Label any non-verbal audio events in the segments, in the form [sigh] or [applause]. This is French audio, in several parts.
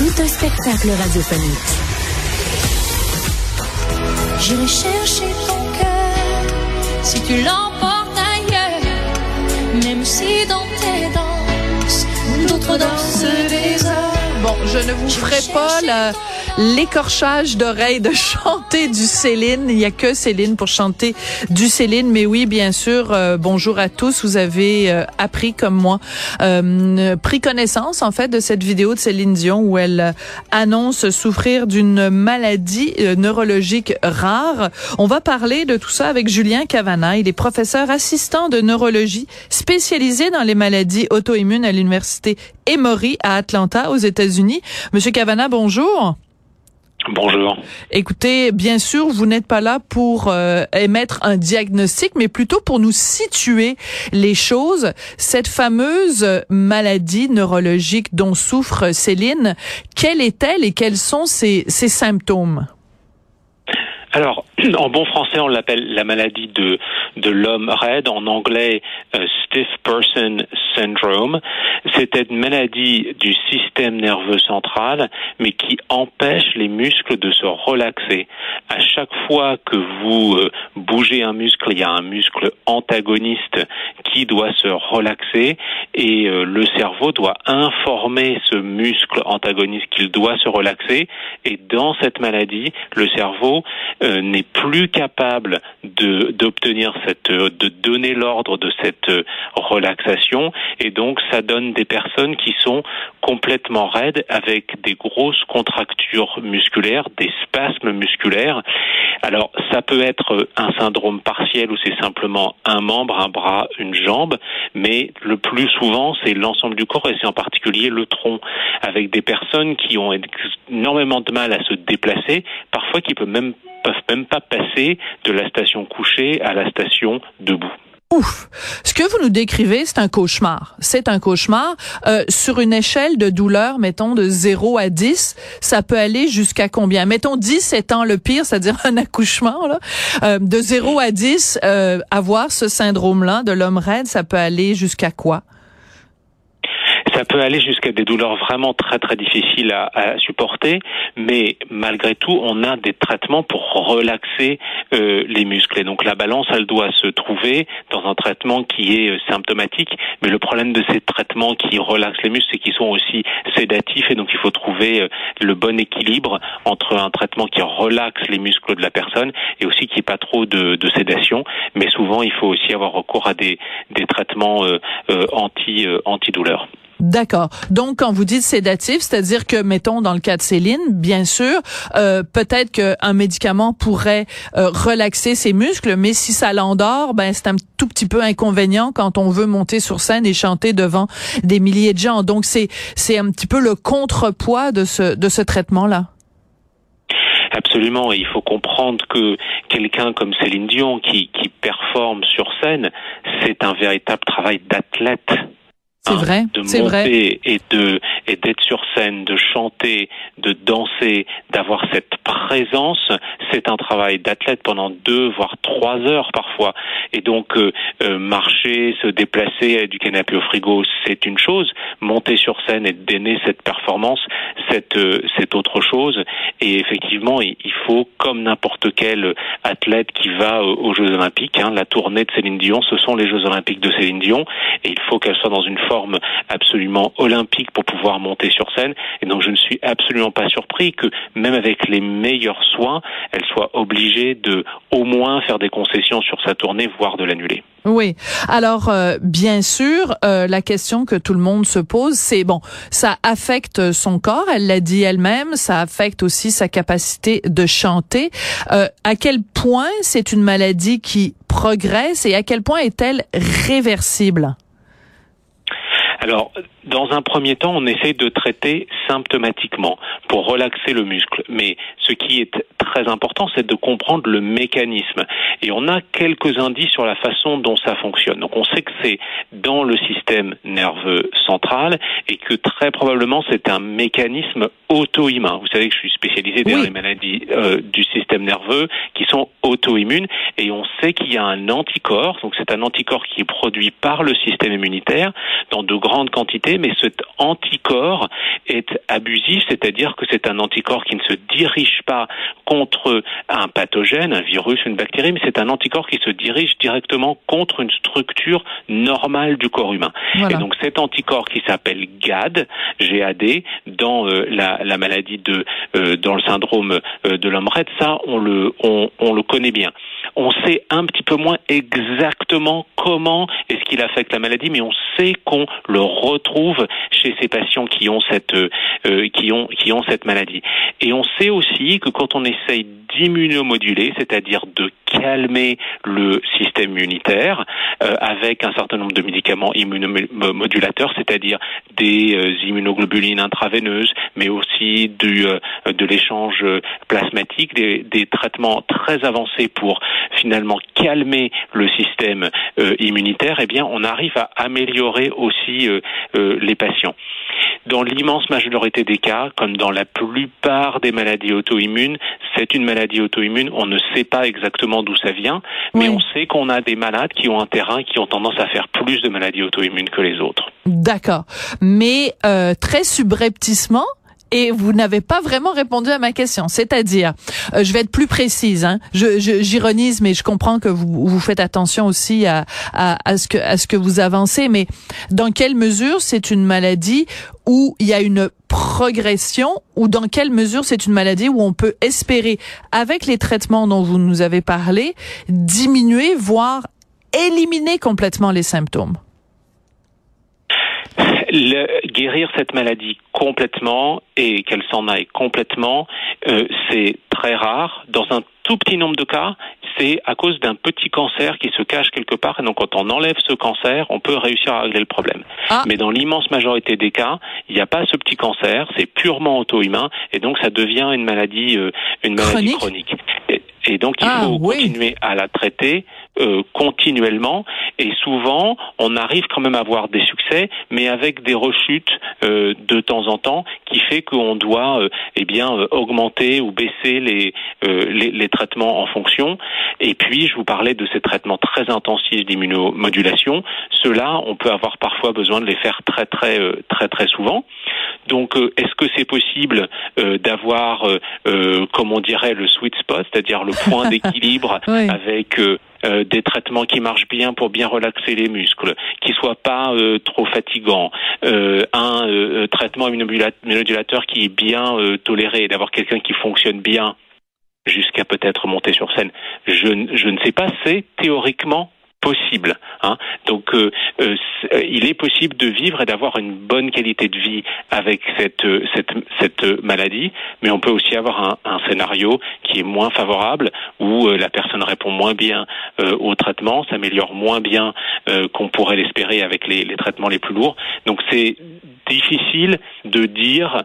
Tout un spectacle radiophonique. J'irai chercher ton cœur si tu l'emportes ailleurs, même si dans tes danses, d'autres dansent des heures. Bon, je ne vous ferai pas la- l'écorchage d'oreilles de chanter du Céline. Il n'y a que Céline pour chanter du Céline. Mais oui, bien sûr, euh, bonjour à tous. Vous avez euh, appris, comme moi, euh, pris connaissance, en fait, de cette vidéo de Céline Dion où elle euh, annonce souffrir d'une maladie neurologique rare. On va parler de tout ça avec Julien Cavana. Il est professeur assistant de neurologie spécialisé dans les maladies auto-immunes à l'université Emory à Atlanta, aux États-Unis. Monsieur Cavana, bonjour. Bonjour. Écoutez, bien sûr, vous n'êtes pas là pour euh, émettre un diagnostic, mais plutôt pour nous situer les choses. Cette fameuse maladie neurologique dont souffre Céline, quelle est-elle et quels sont ses, ses symptômes? Alors, en bon français, on l'appelle la maladie de, de l'homme raide. En anglais, euh, stiff person syndrome. C'est une maladie du système nerveux central, mais qui empêche les muscles de se relaxer. À chaque fois que vous euh, bougez un muscle, il y a un muscle antagoniste qui doit se relaxer et euh, le cerveau doit informer ce muscle antagoniste qu'il doit se relaxer. Et dans cette maladie, le cerveau n'est plus capable de d'obtenir cette euh, de donner l'ordre de cette euh, relaxation et donc ça donne des personnes qui sont complètement raides avec des grosses contractures musculaires, des spasmes musculaires. Alors ça peut être un syndrome partiel où c'est simplement un membre, un bras, une jambe, mais le plus souvent c'est l'ensemble du corps et c'est en particulier le tronc avec des personnes qui ont énormément de mal à se déplacer, parfois qui peuvent même peuvent même pas passer de la station couchée à la station debout. Ouf! Ce que vous nous décrivez, c'est un cauchemar. C'est un cauchemar. Euh, sur une échelle de douleur, mettons, de 0 à 10, ça peut aller jusqu'à combien? Mettons 10 étant le pire, c'est-à-dire [laughs] un accouchement. Là. Euh, de 0 à 10, euh, avoir ce syndrome-là de l'homme raide, ça peut aller jusqu'à quoi? Ça peut aller jusqu'à des douleurs vraiment très très difficiles à, à, supporter, mais malgré tout, on a des traitements pour relaxer euh, les muscles. Et donc la balance, elle doit se trouver dans un traitement qui est euh, symptomatique. Mais le problème de ces traitements qui relaxent les muscles, c'est qu'ils sont aussi sédatifs, et donc il faut trouver euh, le bon équilibre entre un traitement qui relaxe les muscles de la personne et aussi qui n'y ait pas trop de, de, sédation. Mais souvent, il faut aussi avoir recours à des, des traitements euh, anti antidouleurs. D'accord. Donc, quand vous dites sédatif, c'est-à-dire que, mettons, dans le cas de Céline, bien sûr, euh, peut-être qu'un médicament pourrait euh, relaxer ses muscles, mais si ça l'endort, ben c'est un tout petit peu inconvénient quand on veut monter sur scène et chanter devant des milliers de gens. Donc, c'est c'est un petit peu le contrepoids de ce de ce traitement-là. Absolument, et il faut comprendre que quelqu'un comme Céline Dion qui, qui performe sur scène, c'est un véritable travail d'athlète. C'est vrai, de vrai. et de et d'être sur scène, de chanter, de danser, d'avoir cette présence, c'est un travail d'athlète pendant deux voire trois heures parfois. Et donc euh, euh, marcher, se déplacer du canapé au frigo, c'est une chose. Monter sur scène et donner cette performance, c'est euh, c'est autre chose. Et effectivement, il, il faut comme n'importe quel athlète qui va aux Jeux Olympiques, hein, la tournée de Céline Dion, ce sont les Jeux Olympiques de Céline Dion, et il faut qu'elle soit dans une forme absolument olympique pour pouvoir monter sur scène. Et donc je ne suis absolument pas surpris que même avec les meilleurs soins, elle soit obligée de au moins faire des concessions sur sa tournée, voire de l'annuler. Oui. Alors, euh, bien sûr, euh, la question que tout le monde se pose, c'est bon, ça affecte son corps, elle l'a dit elle-même, ça affecte aussi sa capacité de chanter. Euh, à quel point c'est une maladie qui progresse et à quel point est-elle réversible? Alors, dans un premier temps, on essaie de traiter symptomatiquement pour relaxer le muscle. Mais ce qui est très important, c'est de comprendre le mécanisme. Et on a quelques indices sur la façon dont ça fonctionne. Donc on sait que c'est dans le système nerveux central et que très probablement c'est un mécanisme auto-immun. Vous savez que je suis spécialisé dans les maladies euh, du système nerveux qui sont auto-immunes et on sait qu'il y a un anticorps. Donc c'est un anticorps qui est produit par le système immunitaire dans de grandes quantités, mais cet anticorps est abusif, c'est-à-dire que c'est un anticorps qui ne se dirige pas contre un pathogène, un virus, une bactérie, mais c'est un anticorps qui se dirige directement contre une structure normale du corps humain. Et donc cet anticorps qui s'appelle GAD, GAD, dans euh, la, la, maladie de, euh, dans le syndrome euh, de l'homme raide, ça on le, on, on le connaît bien. On sait un petit peu moins exactement comment est-ce qu'il affecte la maladie, mais on sait qu'on le retrouve chez ces patients qui ont cette euh, qui ont qui ont cette maladie. Et on sait aussi que quand on essaye d'immunomoduler, c'est-à-dire de calmer le système immunitaire euh, avec un certain nombre de médicaments immunomodulateurs, c'est-à-dire des euh, immunoglobulines intraveineuses, mais aussi du, de l'échange plasmatique, des, traitements très avancés pour finalement calmer le système immunitaire, eh bien, on arrive à améliorer aussi les patients. Dans l'immense majorité des cas, comme dans la plupart des maladies auto-immunes, c'est une maladie auto-immune. On ne sait pas exactement d'où ça vient, mais on sait qu'on a des malades qui ont un terrain qui ont tendance à faire plus de maladies auto-immunes que les autres. D'accord. Mais euh, très subrepticement, et vous n'avez pas vraiment répondu à ma question. C'est-à-dire, euh, je vais être plus précise. Hein. Je, j'ironise, mais je comprends que vous, vous faites attention aussi à, à, à, ce que à ce que vous avancez. Mais dans quelle mesure c'est une maladie où il y a une progression ou dans quelle mesure c'est une maladie où on peut espérer, avec les traitements dont vous nous avez parlé, diminuer, voire éliminer complètement les symptômes? Le, guérir cette maladie complètement et qu'elle s'en aille complètement, euh, c'est très rare. Dans un tout petit nombre de cas, c'est à cause d'un petit cancer qui se cache quelque part. Et donc, quand on enlève ce cancer, on peut réussir à régler le problème. Ah. Mais dans l'immense majorité des cas, il n'y a pas ce petit cancer. C'est purement auto-immun. Et donc, ça devient une maladie, euh, une maladie chronique. Et, donc, il ah, faut continuer à la traiter euh, continuellement. Et souvent on arrive quand même à avoir des succès mais avec des rechutes euh, de temps en temps qui fait qu'on doit euh, eh bien augmenter ou baisser les, les, les traitements en fonction. Et puis je vous parlais de ces traitements très intensifs d'immunomodulation. Ceux-là on peut avoir parfois besoin de les faire très très très très souvent. Donc est-ce que c'est possible d'avoir comme on dirait le sweet spot c'est-à-dire le point [laughs] d'équilibre avec euh, des traitements qui marchent bien pour bien relaxer les muscles, qui soient pas euh, trop fatigants, euh, un traitement immunomodulateur qui est bien toléré, d'avoir quelqu'un qui fonctionne bien jusqu'à peut-être monter sur scène. Je ne sais pas, c'est théoriquement possible. Hein. Donc, euh, euh, euh, il est possible de vivre et d'avoir une bonne qualité de vie avec cette, cette, cette maladie, mais on peut aussi avoir un, un scénario qui est moins favorable, où la personne répond moins bien au traitement, s'améliore moins bien qu'on pourrait l'espérer avec les, les, traitements les plus lourds. Donc, c'est difficile de dire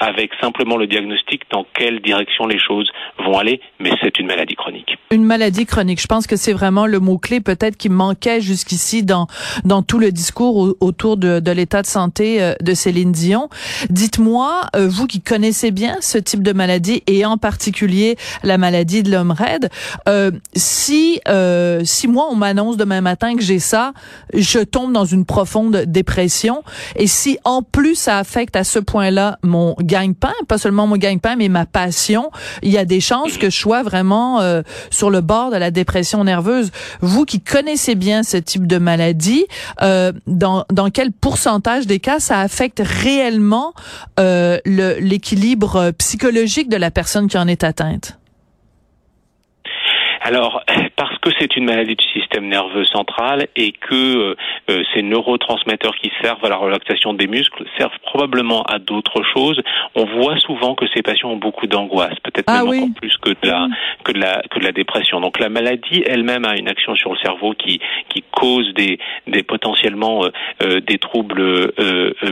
avec simplement le diagnostic dans quelle direction les choses vont aller, mais c'est une maladie chronique. Une maladie chronique, je pense que c'est vraiment le mot-clé peut-être qui manquait jusqu'ici dans dans tout le discours autour de, de l'état de santé euh, de Céline Dion. Dites-moi, euh, vous qui connaissez bien ce type de maladie et en particulier la maladie de l'homme raide, euh, si euh, si moi on m'annonce demain matin que j'ai ça, je tombe dans une profonde dépression et si en plus ça affecte à ce point-là mon gagne-pain, pas seulement mon gagne-pain, mais ma passion, il y a des chances que je sois vraiment euh, sur le bord de la dépression nerveuse. Vous qui connaissez bien ce type de maladie, euh, dans, dans quel pourcentage des cas ça affecte réellement euh, l'équilibre psychologique de la personne qui en est atteinte? Alors, que c'est une maladie du système nerveux central et que euh, euh, ces neurotransmetteurs qui servent à la relaxation des muscles servent probablement à d'autres choses, on voit souvent que ces patients ont beaucoup d'angoisse, peut-être ah même encore plus que de la que de la que de la dépression. Donc la maladie elle-même a une action sur le cerveau qui qui cause des des potentiellement euh, des troubles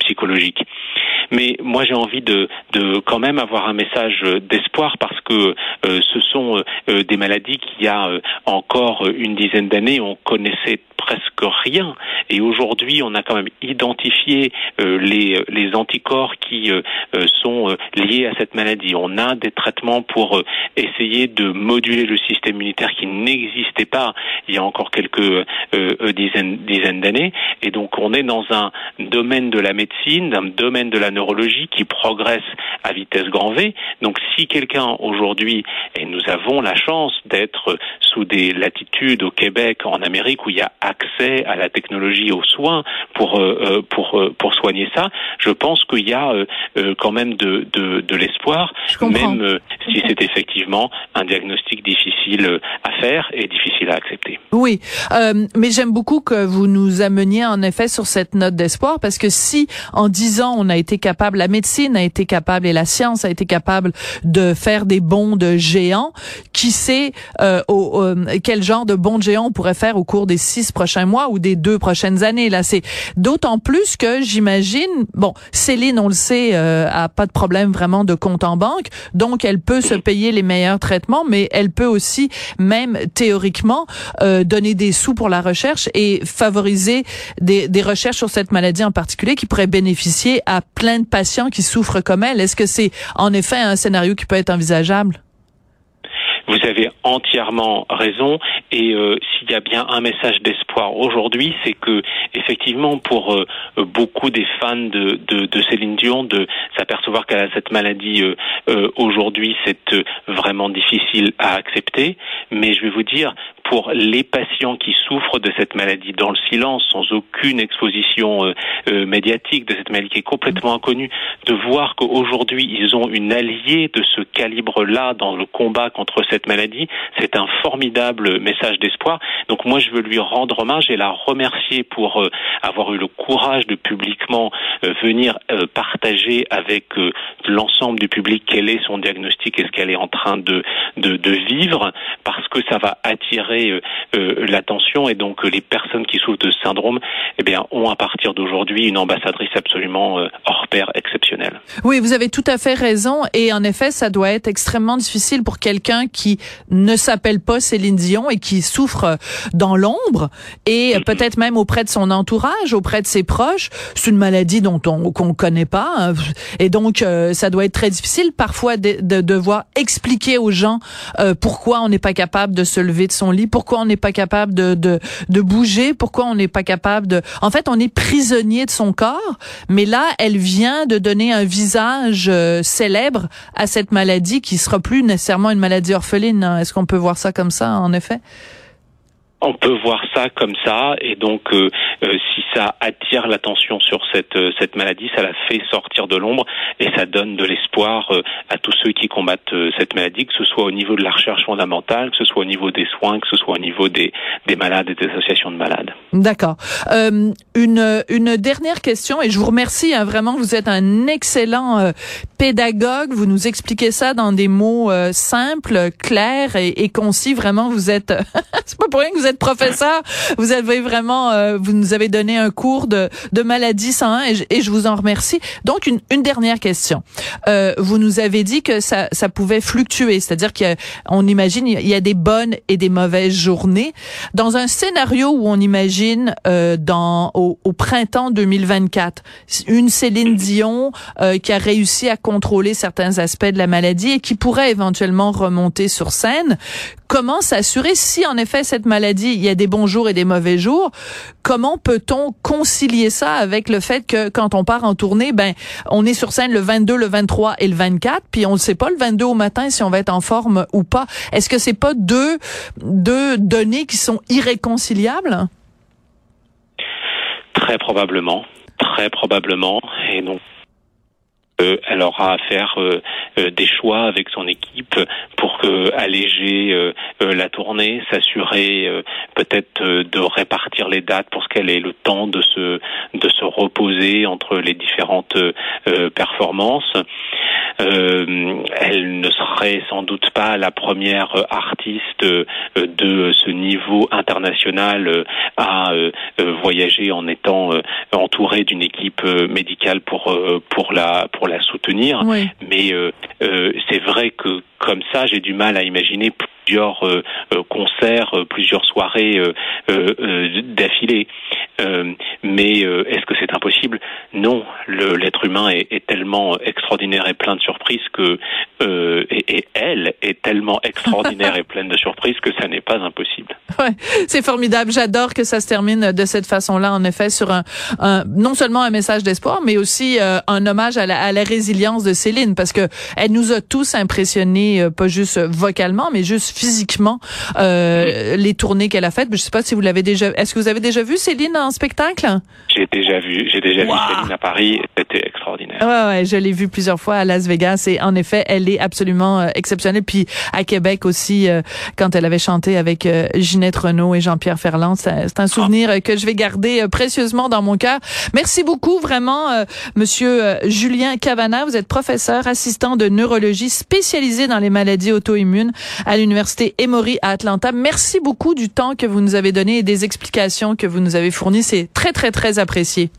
psychologiques. Mais moi j'ai envie de quand même avoir un message d'espoir parce que ce sont des maladies qui il y a euh, encore une dizaine d'années, on connaissait presque rien. Et aujourd'hui, on a quand même identifié euh, les, les anticorps qui euh, sont liés à cette maladie. On a des traitements pour essayer de moduler le système immunitaire qui n'existait pas il y a encore quelques dizaines, dizaines d'années. Et donc, on est dans un domaine de la médecine, un domaine de la neurologie qui progresse à vitesse grand V. Donc, si quelqu'un aujourd'hui, et nous avons la chance d'être sous des latitudes au Québec, en Amérique, où il y a accès à la technologie, aux soins pour euh, euh, pour euh, pour soigner ça, je pense qu'il y a quand même de de, de l'espoir, même si c'est effectivement un diagnostic difficile à faire et difficile à accepter. Oui, mais j'aime beaucoup que vous nous ameniez en effet sur cette note d'espoir parce que si en dix ans on a été capable, la médecine a été capable et la science a été capable de faire des bonds de géants, qui sait euh, au, quel genre de bond de géant on pourrait faire au cours des six prochains mois? Ou des deux prochaines années. Là, c'est d'autant plus que j'imagine, bon, Céline, on le sait, euh, a pas de problème vraiment de compte en banque, donc elle peut se payer les meilleurs traitements, mais elle peut aussi, même théoriquement, euh, donner des sous pour la recherche et favoriser des, des recherches sur cette maladie en particulier qui pourrait bénéficier à plein de patients qui souffrent comme elle. Est-ce que c'est en effet un scénario qui peut être envisageable? Vous avez entièrement raison. Et euh, s'il y a bien un message d'espoir aujourd'hui, c'est que effectivement, pour euh, beaucoup des fans de, de, de, Céline Dion, de s'apercevoir qu'elle a cette maladie euh, aujourd'hui, c'est vraiment difficile à accepter. Mais je vais vous dire, pour les patients qui souffrent de cette maladie dans le silence, sans aucune exposition euh, euh, médiatique de cette maladie qui est complètement inconnue, de voir qu'aujourd'hui ils ont une alliée de ce calibre-là dans le combat contre cette maladie, c'est un formidable message d'espoir. Donc moi je veux lui rendre hommage et la remercier pour euh, avoir eu le courage de publiquement venir partager avec l'ensemble du public quel est son diagnostic et ce qu'elle est en train de, de, de vivre, parce que ça va attirer euh, euh, l'attention et donc les personnes qui souffrent de ce syndrome eh bien, ont à partir d'aujourd'hui une ambassadrice absolument euh, hors pair exceptionnelle. Oui, vous avez tout à fait raison et en effet, ça doit être extrêmement difficile pour quelqu'un qui ne s'appelle pas Céline Dion et qui souffre dans l'ombre et peut-être même auprès de son entourage, auprès de ses proches. C'est une maladie dont on qu'on connaît pas hein. et donc ça doit être très difficile parfois de, de devoir expliquer aux gens pourquoi on n'est pas capable de se lever de son lit pourquoi on n'est pas capable de, de, de bouger, pourquoi on n'est pas capable de... En fait, on est prisonnier de son corps, mais là, elle vient de donner un visage euh, célèbre à cette maladie qui sera plus nécessairement une maladie orpheline. Hein. Est-ce qu'on peut voir ça comme ça, en effet? On peut voir ça comme ça, et donc euh, euh, si ça attire l'attention sur cette euh, cette maladie, ça la fait sortir de l'ombre et ça donne de l'espoir à tous ceux qui combattent cette maladie, que ce soit au niveau de la recherche fondamentale, que ce soit au niveau des soins, que ce soit au niveau des des malades et des associations de malades. D'accord. une une dernière question et je vous remercie hein, vraiment. Vous êtes un excellent pédagogue. Vous nous expliquez ça dans des mots simples, clairs et, et, concis. Vraiment, vous êtes. [laughs] c'est pas pour rien que vous êtes professeur, vous avez vraiment, euh, vous nous avez donné un cours de, de maladie 101 et, je, et je vous en remercie. Donc une, une dernière question. Euh, vous nous avez dit que ça, ça pouvait fluctuer, c'est-à-dire qu'on imagine il y a des bonnes et des mauvaises journées. Dans un scénario où on imagine euh, dans au, au, printemps 2024 une Céline Dion euh, qui a réussi à contrôler certains aspects de la maladie et qui pourrait éventuellement remonter sur scène, comment s'assurer si en effet cette maladie, il y a des bons jours et des mauvais jours, comment peut-on concilier ça avec le fait que quand on part en tournée, ben on est sur scène le 22, le 23 et le 24, puis on ne sait pas le 22 au matin si on va être en forme ou pas? Est-ce que c'est pas deux deux données qui sont irréconciliables? Très probablement, très probablement, et donc euh, elle aura à faire euh, euh, des choix avec son équipe pour alléger la tournée, s'assurer peut-être de répartir les dates pour qu'elle ait le temps de se de se reposer entre les différentes performances. Elle ne serait sans doute pas la première artiste de ce niveau international à voyager en étant entourée d'une équipe médicale pour pour la pour la soutenir. Mais euh, euh, c'est vrai que comme ça, j'ai du mal à imaginer plusieurs euh, concerts, plusieurs soirées d'affilée. mais est-ce que c'est impossible? Non. L'être humain est, est, tellement extraordinaire et plein de surprises que et, et, elle est tellement extraordinaire et [laughs] pleine de surprises que ça n'est pas impossible. Ouais, c'est formidable. J'adore que ça se termine de cette façon-là. En effet, sur un, un non seulement un message d'espoir, mais aussi un hommage à la, à la résilience de Céline parce que elle nous a tous impressionnés, euh, pas juste vocalement, mais juste physiquement, euh, les tournées qu'elle a faites. Je sais pas si vous l'avez déjà. Est-ce que vous avez déjà vu Céline en spectacle? J'ai déjà vu. J'ai déjà vu Céline à Paris. C'était extraordinaire. Ouais, ouais, je l'ai vu plusieurs fois à Las Vegas et en effet, elle est absolument euh, exceptionnelle. Puis à Québec aussi, euh, quand elle avait chanté avec Ginette Renault et Jean-Pierre Ferland, c'est un souvenir que je vais garder précieusement dans mon cœur. Merci beaucoup, vraiment, Monsieur Julien Cavana. Vous êtes professeur assistant de neurologie spécialisé dans les maladies auto-immunes à l'université Emory à Atlanta. Merci beaucoup du temps que vous nous avez donné et des explications que vous nous avez fournies. C'est très, très, très apprécié.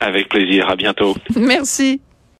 Avec plaisir. À bientôt. [laughs] Merci.